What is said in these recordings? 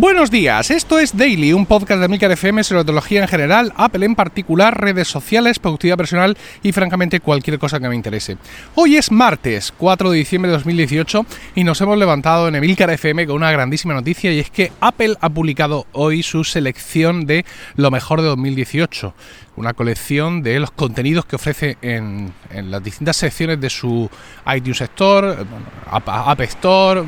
Buenos días, esto es Daily, un podcast de Milcar FM sobre tecnología en general, Apple en particular, redes sociales, productividad personal y francamente cualquier cosa que me interese. Hoy es martes, 4 de diciembre de 2018 y nos hemos levantado en Emilcar FM con una grandísima noticia y es que Apple ha publicado hoy su selección de lo mejor de 2018 una colección de los contenidos que ofrece en, las distintas secciones de su iTunes Store, App, Store,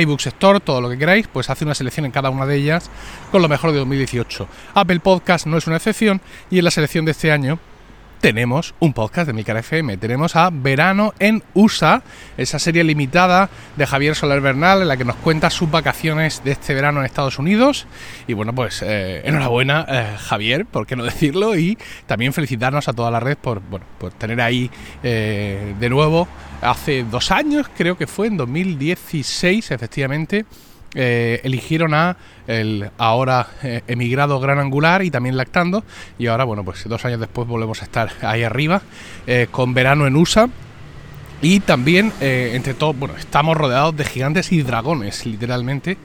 iBooks Store, todo lo que queráis, pues hace una selección en cada una de ellas con lo mejor de 2018. Apple Podcast no es una excepción y en la selección de este año tenemos un podcast de Milcar FM. Tenemos a Verano en USA, esa serie limitada de Javier Soler Bernal en la que nos cuenta sus vacaciones de este verano en Estados Unidos. Y bueno, pues eh, enhorabuena, eh, Javier, por qué no decirlo, y también felicitarnos a toda la red por, tener ahí eh, de nuevo hace dos años, creo que fue en 2016, efectivamente eh, eligieron a el ahora eh, emigrado Gran Angular y también Lactando. Y ahora bueno pues dos años después volvemos a estar ahí arriba eh, con verano en USA y también, eh, entre todo, bueno, estamos rodeados de gigantes y dragones, literalmente.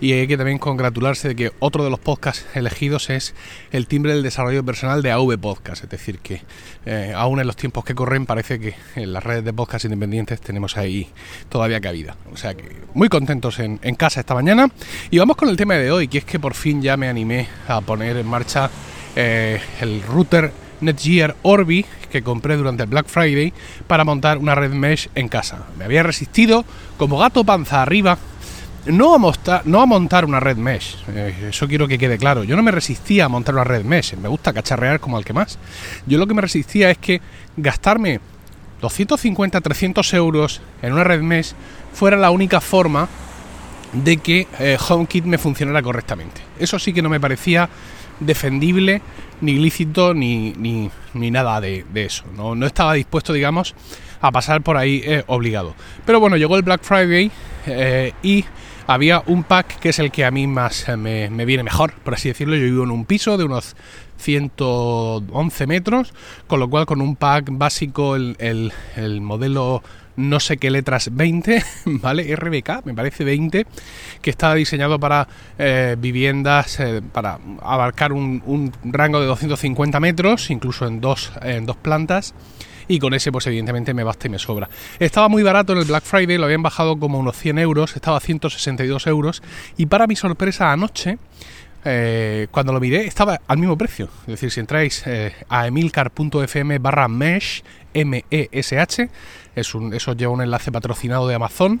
Y hay que también congratularse de que otro de los podcasts elegidos es el timbre del desarrollo personal de AV Podcast. Es decir, que eh, aún en los tiempos que corren parece que en las redes de podcast independientes tenemos ahí todavía cabida. O sea que muy contentos en, en casa esta mañana. Y vamos con el tema de hoy, que es que por fin ya me animé a poner en marcha eh, el router Netgear Orbi que compré durante el Black Friday para montar una red mesh en casa. Me había resistido como gato panza arriba no a, montar, no a montar una red mesh, eh, eso quiero que quede claro. Yo no me resistía a montar una red mesh, me gusta cacharrear como al que más. Yo lo que me resistía es que gastarme 250, 300 euros en una red mesh fuera la única forma de que eh, HomeKit me funcionara correctamente. Eso sí que no me parecía defendible, ni lícito, ni, ni, ni nada de, eso. No, no, estaba dispuesto, digamos, a pasar por ahí eh, obligado. Pero bueno, llegó el Black Friday eh, y había un pack que es el que a mí más eh, me, me, viene mejor, por así decirlo. Yo vivo en un piso de unos 111 metros, con lo cual con un pack básico el, el, el modelo no sé qué letras 20, ¿vale? RBK, me parece 20, que está diseñado para eh, viviendas, eh, para abarcar un, rango de 250 metros, incluso en dos, en dos plantas. Y con ese, pues evidentemente me basta y me sobra. Estaba muy barato en el Black Friday, lo habían bajado como unos 100 euros, estaba a 162 euros. Y para mi sorpresa, anoche eh, cuando lo miré estaba al mismo precio. Es decir, si entráis a emilcar.fm barra mesh, M-E-S-H, es un, eso lleva un enlace patrocinado de Amazon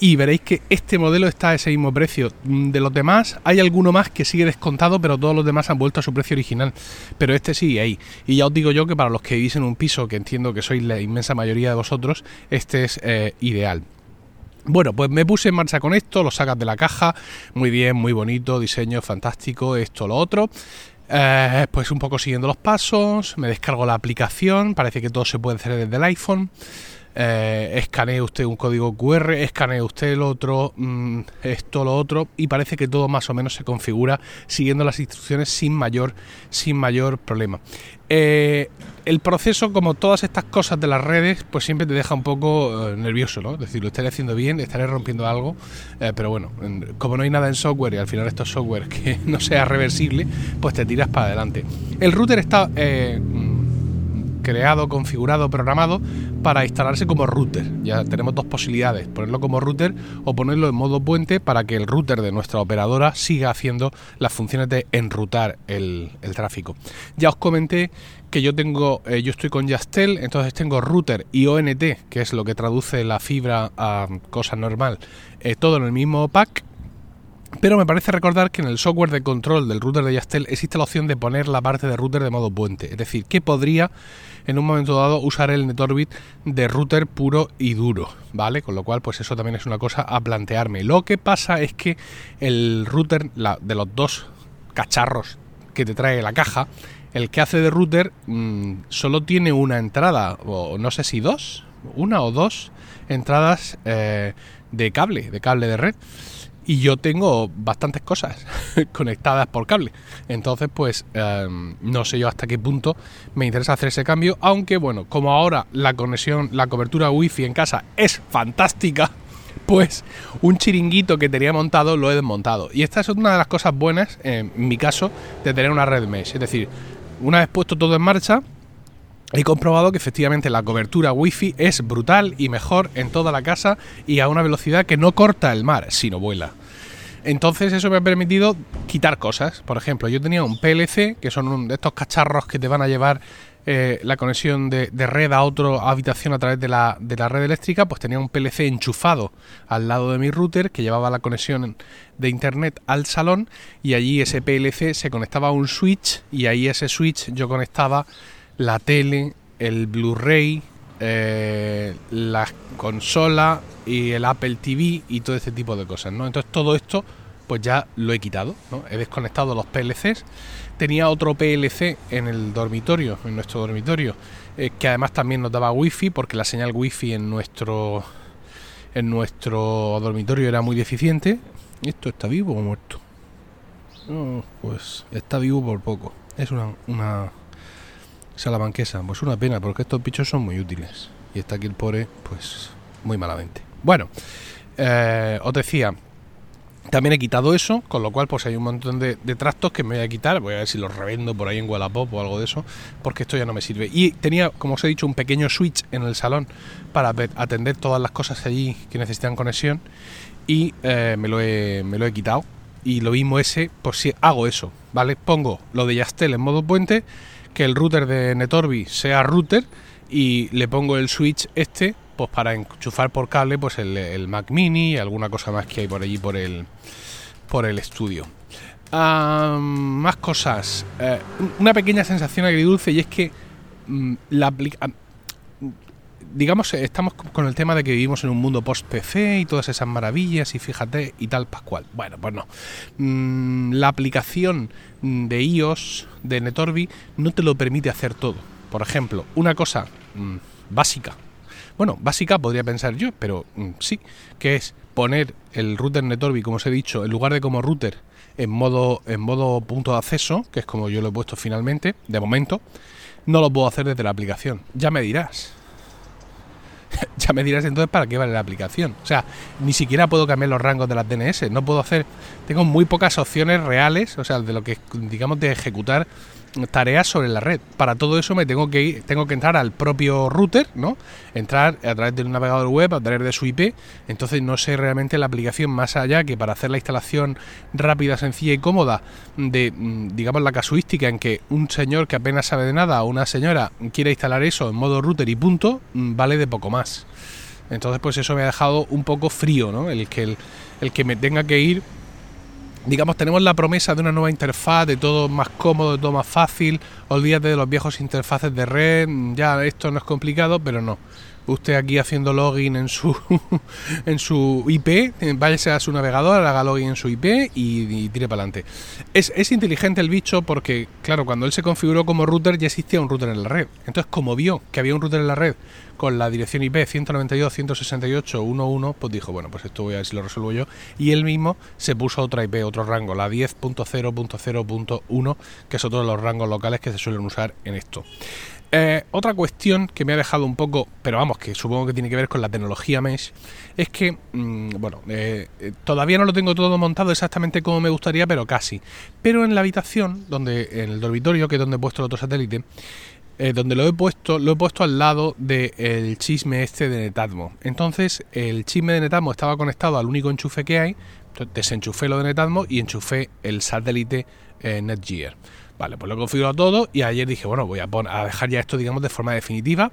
y veréis que este modelo está a ese mismo precio. Mm, de los demás hay alguno más que sigue descontado, pero todos los demás han vuelto a su precio original. Pero este sigue ahí. Y ya os digo yo que para los que vivís en un piso, que entiendo que sois la inmensa mayoría de vosotros, este es eh, ideal. Bueno, pues me puse en marcha con esto, lo sacas de la caja, muy bien, muy bonito, diseño fantástico, esto, lo otro. Eh, pues un poco siguiendo los pasos, me descargo la aplicación, parece que todo se puede hacer desde el iPhone. Eh, escanee usted un código QR, escanee usted el otro, mmm, esto, lo otro, y parece que todo más o menos se configura siguiendo las instrucciones sin mayor, sin mayor problema. Eh, el proceso, como todas estas cosas de las redes, pues siempre te deja un poco eh, nervioso, ¿no? Es decir, lo estaré haciendo bien, estaré rompiendo algo, eh, pero bueno, como no hay nada en software y al final esto es software que no sea reversible, pues te tiras para adelante. El router está creado, configurado, programado para instalarse como router. Ya tenemos dos posibilidades, ponerlo como router o ponerlo en modo puente para que el router de nuestra operadora siga haciendo las funciones de enrutar el, tráfico. Ya os comenté que yo tengo, eh, yo estoy con Yastel, entonces tengo router y ONT, que es lo que traduce la fibra a cosa normal, eh, todo en el mismo pack pero me parece recordar que en el software de control del router de Yastel existe la opción de poner la parte de router de modo puente. Es decir, que podría en un momento dado usar el NetOrbit de router puro y duro, ¿vale? Con lo cual, pues eso también es una cosa a plantearme. Lo que pasa es que el router la, de los dos cacharros que te trae la caja, el que hace de router mmm, solo tiene una entrada, o no sé si dos, una o dos entradas eh, de cable, de cable de red y yo tengo bastantes cosas conectadas por cable. Entonces, pues eh, no sé yo hasta qué punto me interesa hacer ese cambio, aunque bueno, como ahora la conexión, la cobertura wifi en casa es fantástica, Pues un chiringuito que tenía montado lo he desmontado. Y esta es una de las cosas buenas, en mi caso, de tener una red mesh. Es decir, una vez puesto todo en marcha, he comprobado que efectivamente la cobertura wifi es brutal y mejor en toda la casa y a una velocidad que no corta el mar, sino vuela. Entonces eso me ha permitido quitar cosas. Por ejemplo, yo tenía un PLC, que son de estos cacharros que te van a llevar eh, la conexión de, red a otra habitación a través de la, de la, red eléctrica, pues tenía un PLC enchufado al lado de mi router que llevaba la conexión de internet al salón y allí ese PLC se conectaba a un switch y ahí ese switch yo conectaba la tele, el Blu-ray, eh, la consola y el Apple TV y todo este tipo de cosas, ¿no? Entonces todo esto pues ya lo he quitado, ¿no? He desconectado los PLCs tenía otro PLC en el dormitorio, en nuestro dormitorio, eh, que además también nos daba wifi, porque la señal wifi en nuestro en nuestro dormitorio era muy deficiente. ¿Esto está vivo o muerto? pues está vivo por poco. Es una, una salamanquesa. Pues una pena, porque estos bichos son muy útiles. Y está aquí el pobre, pues muy malamente. Bueno, eh, os decía, también he quitado eso, con lo cual pues hay un montón de, tractos que me voy a quitar. Voy a ver si los revendo por ahí en Wallapop o algo de eso, porque esto ya no me sirve. Y tenía, como os he dicho, un pequeño switch en el salón para atender todas las cosas allí que necesitan conexión y eh, me, lo he, me lo he quitado. Y lo mismo ese, por si hago eso, ¿vale? Pongo lo de Yastel en modo puente, que el router de Netorbi sea router y le pongo el switch este pues para enchufar por cable pues el, Mac Mini y alguna cosa más que hay por allí por el por el estudio. más cosas. Eh, una pequeña sensación agridulce y es que mm, la digamos, estamos con el tema de que vivimos en un mundo post-PC y todas esas maravillas y fíjate y tal Pascual. Bueno, pues no. Mm, la aplicación de iOS de Netorbi no te lo permite hacer todo. Por ejemplo, una cosa mm, básica bueno, básica podría pensar yo, pero mm, sí, que es poner el router Netorbi, como os he dicho, en lugar de como router en modo, en modo punto de acceso, que es como yo lo he puesto finalmente, de momento, no lo puedo hacer desde la aplicación. Ya me dirás. Ya me dirás entonces para qué vale la aplicación. O sea, ni siquiera puedo cambiar los rangos de las DNS. No puedo hacer. Tengo muy pocas opciones reales, o sea, de lo que digamos de ejecutar tareas sobre la red. Para todo eso me tengo que ir, tengo que entrar al propio router, ¿no? Entrar a través de un navegador web, a través de su IP. Entonces no sé realmente la aplicación más allá que para hacer la instalación rápida, sencilla y cómoda de, mm, digamos, la casuística en que un señor que apenas sabe de nada o una señora quiere instalar eso en modo router y punto, mm, vale de poco más. Entonces pues eso me ha dejado un poco frío, ¿no? El que, el que me tenga que ir digamos, tenemos la promesa de una nueva interfaz, de todo más cómodo, de todo más fácil. Olvídate de los viejos interfaces de red, ya esto no es complicado, pero no. Usted aquí haciendo login en su en su IP, váyase a su navegador, haga login en su IP y, tire para adelante. Es, es inteligente el bicho porque, claro, cuando él se configuró como router ya existía un router en la red. Entonces, como vio que había un router en la red con la dirección IP 192.168.1.1, pues dijo, bueno, pues esto voy a ver si lo resuelvo yo. Y él mismo se puso otra IP, otro rango, la 10.0.0.1, que es otro de los rangos locales que se suelen usar en esto. Eh, otra cuestión que me ha dejado un poco, pero vamos, que supongo que tiene que ver con la tecnología Mesh, es que, mm, bueno, eh, eh, todavía no lo tengo todo montado exactamente como me gustaría, pero casi. Pero en la habitación, donde en el dormitorio, que es donde he puesto el otro satélite, donde lo he puesto, lo he puesto al lado del chisme este de Netatmo. Entonces, el chisme de Netatmo estaba conectado al único enchufe que hay, desenchufé lo de Netatmo y enchufé el satélite Netgear. Vale, pues lo he configurado todo y ayer dije, bueno, voy a, a dejar ya esto, digamos, de forma definitiva.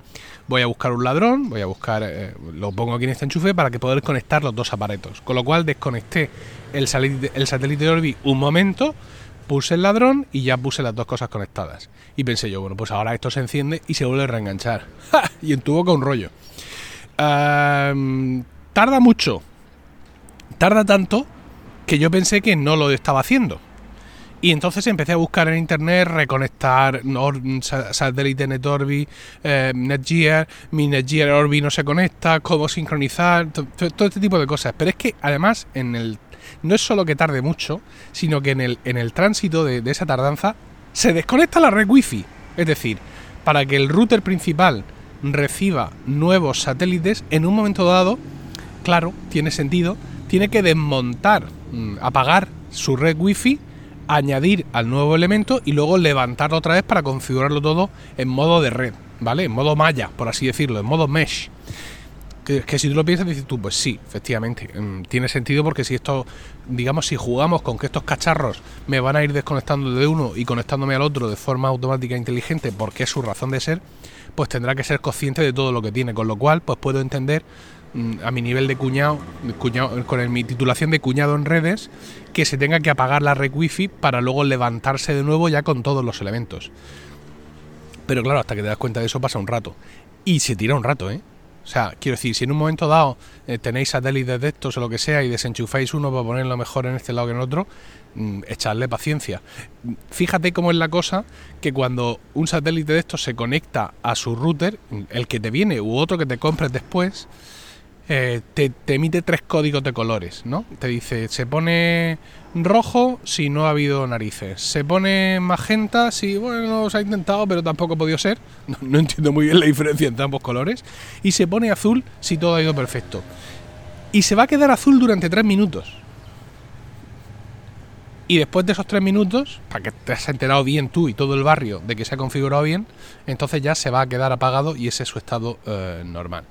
Voy a buscar un ladrón, voy a buscar, eh, lo pongo aquí en este enchufe para que poder conectar los dos aparatos. Con lo cual desconecté el el satélite Orbi un momento, puse el ladrón y ya puse las dos cosas conectadas. Y pensé yo, bueno, pues ahora esto se enciende y se vuelve a reenganchar. Y entuvo con un rollo. tarda mucho. Tarda tanto que yo pensé que no lo estaba haciendo. Y entonces empecé a buscar en internet, reconectar satélite NetOrbi, eh, Netgear, mi Netgear Orbi no se conecta, cómo sincronizar, todo este tipo de cosas. Pero es que además en el no es solo que tarde mucho, sino que en el, en el tránsito de, esa tardanza se desconecta la red wifi. Es decir, para que el router principal reciba nuevos satélites, en un momento dado claro, tiene sentido, tiene que desmontar, mm, apagar su red wifi, añadir al nuevo elemento y luego levantarlo otra vez para configurarlo todo en modo de red, ¿vale? En modo malla, por así decirlo, en modo mesh. Que, si tú lo piensas, dices tú, pues sí, efectivamente, mm, tiene sentido porque si esto, digamos, si jugamos con que estos cacharros me van a ir desconectando de uno y conectándome al otro de forma automática e inteligente porque es su razón de ser, pues tendrá que ser consciente de todo lo que tiene, con lo cual, pues puedo entender a mi nivel de cuñado, con mi titulación de cuñado en redes, que se tenga que apagar la red wifi para luego levantarse de nuevo ya con todos los elementos. Pero claro, hasta que te das cuenta de eso pasa un rato. Y se tira un rato, ¿eh? O sea, quiero decir, si en un momento dado eh, tenéis satélites de estos o lo que sea y desenchufáis uno para ponerlo mejor en este lado que en otro, mm, echadle paciencia. Fíjate cómo es la cosa que cuando un satélite de estos se conecta a su router, el que te viene u otro que te compres después, eh, te, emite tres códigos de colores, ¿no? Te dice, se pone rojo si no ha habido narices, se pone magenta si, bueno, se ha intentado pero tampoco ha podido ser, no, entiendo muy bien la diferencia entre ambos colores, y se pone azul si todo ha ido perfecto. Y se va a quedar azul durante tres minutos. Y después de esos tres minutos, para que te has enterado bien tú y todo el barrio de que se ha configurado bien, entonces ya se va a quedar apagado y ese es su estado eh, normal.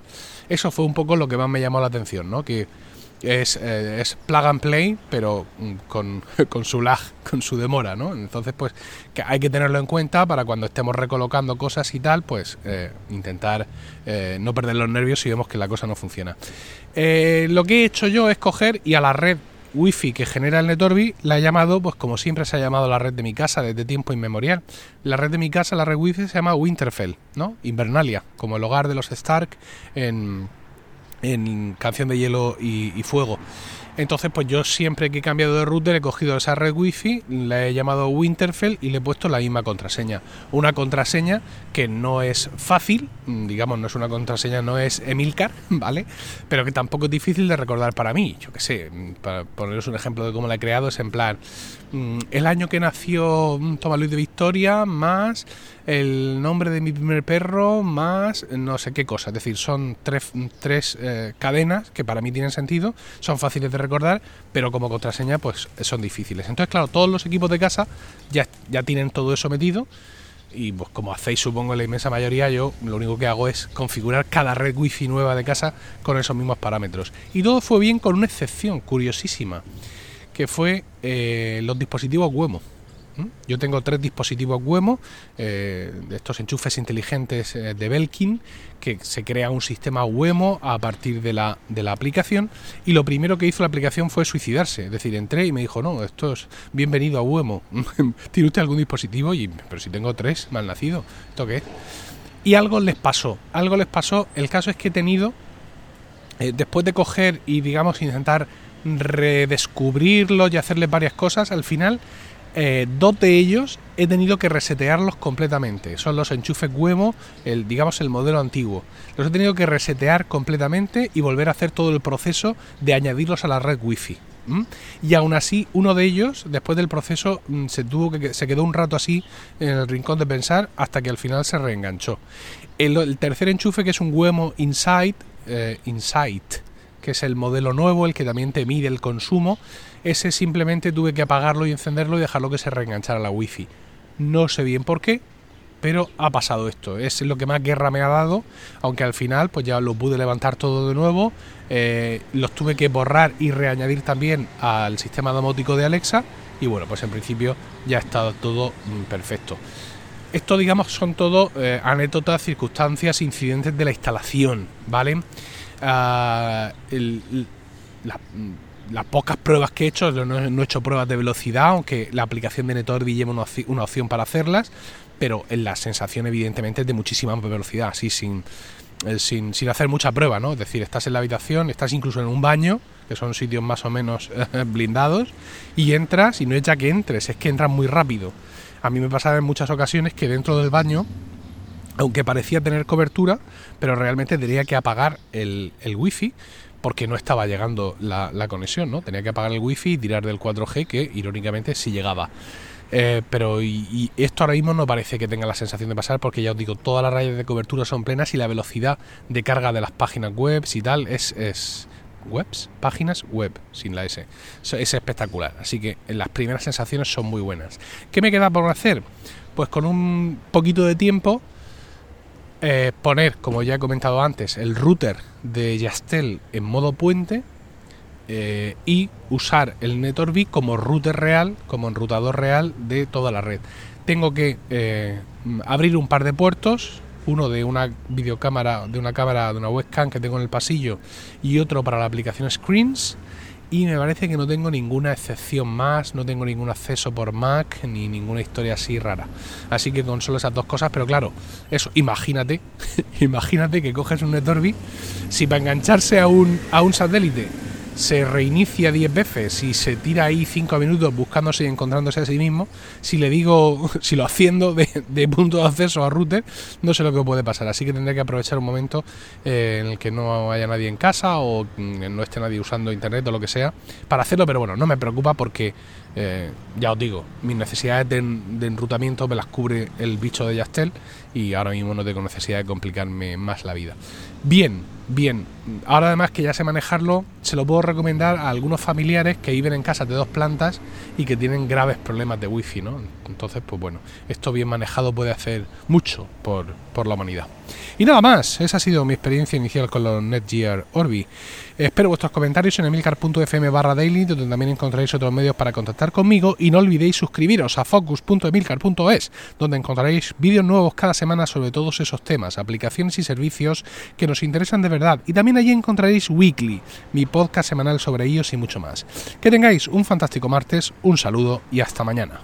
Eso fue un poco lo que más me llamó la atención, ¿no? Que es, eh, es plug and play, pero mm, con, con, su lag, con su demora, ¿no? Entonces, pues que hay que tenerlo en cuenta para cuando estemos recolocando cosas y tal, pues eh, intentar eh, no perder los nervios si vemos que la cosa no funciona. lo que he hecho yo es coger y a la red wifi que genera el Netorbi la he llamado, pues como siempre se ha llamado la red de mi casa desde tiempo inmemorial. La red de mi casa, la red wifi se llama Winterfell, ¿no? Invernalia, como el hogar de los Stark en, en Canción de Hielo y Fuego. Entonces, pues yo siempre que he cambiado de router he cogido esa red wifi, la he llamado Winterfell y le he puesto la misma contraseña. Una contraseña que no es fácil, mm, digamos, no es una contraseña, no es Emilcar, ¿vale? Pero que tampoco es difícil de recordar para mí. Yo qué sé, mm, para poneros un ejemplo de cómo la he creado, es en plan, mm, el año que nació Tomás Luis de Victoria, más el nombre de mi primer perro, más no sé qué cosa. Es decir, son tres, tres eh, cadenas que para mí tienen sentido, son fáciles de recordar pero como contraseña pues son difíciles. Entonces, claro, todos los equipos de casa ya, ya tienen todo eso metido y pues como hacéis supongo la inmensa mayoría, yo lo único que hago es configurar cada red wifi nueva de casa con esos mismos parámetros. Y todo fue bien con una excepción curiosísima, que fue eh, los dispositivos Wemo. Yo tengo tres dispositivos Wemo, eh, estos enchufes inteligentes eh, de Belkin, que se crea un sistema Wemo a partir de la, de la aplicación. Y lo primero que hizo la aplicación fue suicidarse. Es decir, entré y me dijo, no, esto es bienvenido a Wemo. ¿Tiene usted algún dispositivo? Y, pero si tengo tres, mal nacido. ¿Esto qué es? Y algo les pasó. Algo les pasó. El caso es que he tenido, eh, después de coger y, digamos, intentar redescubrirlo y hacerle varias cosas, al final eh, dos de ellos he tenido que resetearlos completamente. Son los enchufes Wemo, el, digamos el modelo antiguo. Los he tenido que resetear completamente y volver a hacer todo el proceso de añadirlos a la red Wi-Fi. Y aún así, uno de ellos, después del proceso, mm, se tuvo que se quedó un rato así en el rincón de pensar hasta que al final se reenganchó. El, tercer enchufe, que es un Wemo Insight, eh, que es el modelo nuevo, el que también te mide el consumo, ese simplemente tuve que apagarlo y encenderlo y dejarlo que se reenganchara la wifi. No sé bien por qué, pero ha pasado esto. Es lo que más guerra me ha dado, aunque al final pues ya lo pude levantar todo de nuevo. Eh, los tuve que borrar y reañadir también al sistema domótico de Alexa y bueno, pues en principio ya estado todo mm, perfecto. Esto digamos son todo eh, anécdotas, circunstancias, incidentes de la instalación, ¿vale? Ah, la, las pocas pruebas que he hecho, no, he hecho pruebas de velocidad, aunque la aplicación de Netorbi lleva una, opción para hacerlas, pero la sensación evidentemente es de muchísima velocidad, así eh, sin, sin, hacer mucha prueba, ¿no? Es decir, estás en la habitación, estás incluso en un baño, que son sitios más o menos blindados, y entras y no es ya que entres, es que entras muy rápido. A mí me pasaba en muchas ocasiones que dentro del baño aunque parecía tener cobertura, pero realmente tenía que apagar el, el wifi porque no estaba llegando la, conexión, ¿no? Tenía que apagar el wifi y tirar del 4G, que irónicamente sí llegaba. Eh, pero esto ahora mismo no parece que tenga la sensación de pasar porque ya os digo, todas las rayas de cobertura son plenas y la velocidad de carga de las páginas web y tal es webs, páginas web, sin la S. Es espectacular, así que las primeras sensaciones son muy buenas. ¿Qué me queda por hacer? Pues con un poquito de tiempo eh, poner, como ya he comentado antes, el router de Yastel en modo puente eh, y usar el NetOrbi como router real, como enrutador real de toda la red. Tengo que eh, abrir un par de puertos, uno de una videocámara, de una cámara, de una webcam que tengo en el pasillo y otro para la aplicación Screens y me parece que no tengo ninguna excepción más, no tengo ningún acceso por Mac ni ninguna historia así rara. Así que con solo esas dos cosas, pero claro, eso, imagínate, imagínate que coges un NetOrbi, si para engancharse a un, a un satélite se reinicia 10 veces y se tira ahí 5 minutos buscándose y encontrándose a sí mismo, si le digo, si lo haciendo de, punto de acceso a router, no sé lo que puede pasar. Así que tendré que aprovechar un momento eh, en el que no haya nadie en casa o mm, no esté nadie usando internet o lo que sea para hacerlo, pero bueno, no me preocupa porque eh, ya os digo, mis necesidades de, de, enrutamiento me las cubre el bicho de Yastel y ahora mismo no tengo necesidad de complicarme más la vida. Bien, bien. Ahora además que ya sé manejarlo, se lo puedo recomendar a algunos familiares que viven en casas de dos plantas y que tienen graves problemas de wifi, ¿no? Entonces, pues bueno, esto bien manejado puede hacer mucho por, por la humanidad. Y nada más, esa ha sido mi experiencia inicial con los Netgear Orbi. Espero vuestros comentarios en emilcar.fm barra daily, donde también encontraréis otros medios para contactar conmigo y no olvidéis suscribiros a focus.emilcar.es, donde encontraréis vídeos nuevos cada semana sobre todos esos temas, aplicaciones y servicios que nos interesan de verdad. Y también allí encontraréis Weekly, mi podcast semanal sobre ellos y mucho más. Que tengáis un fantástico martes, un saludo y hasta mañana.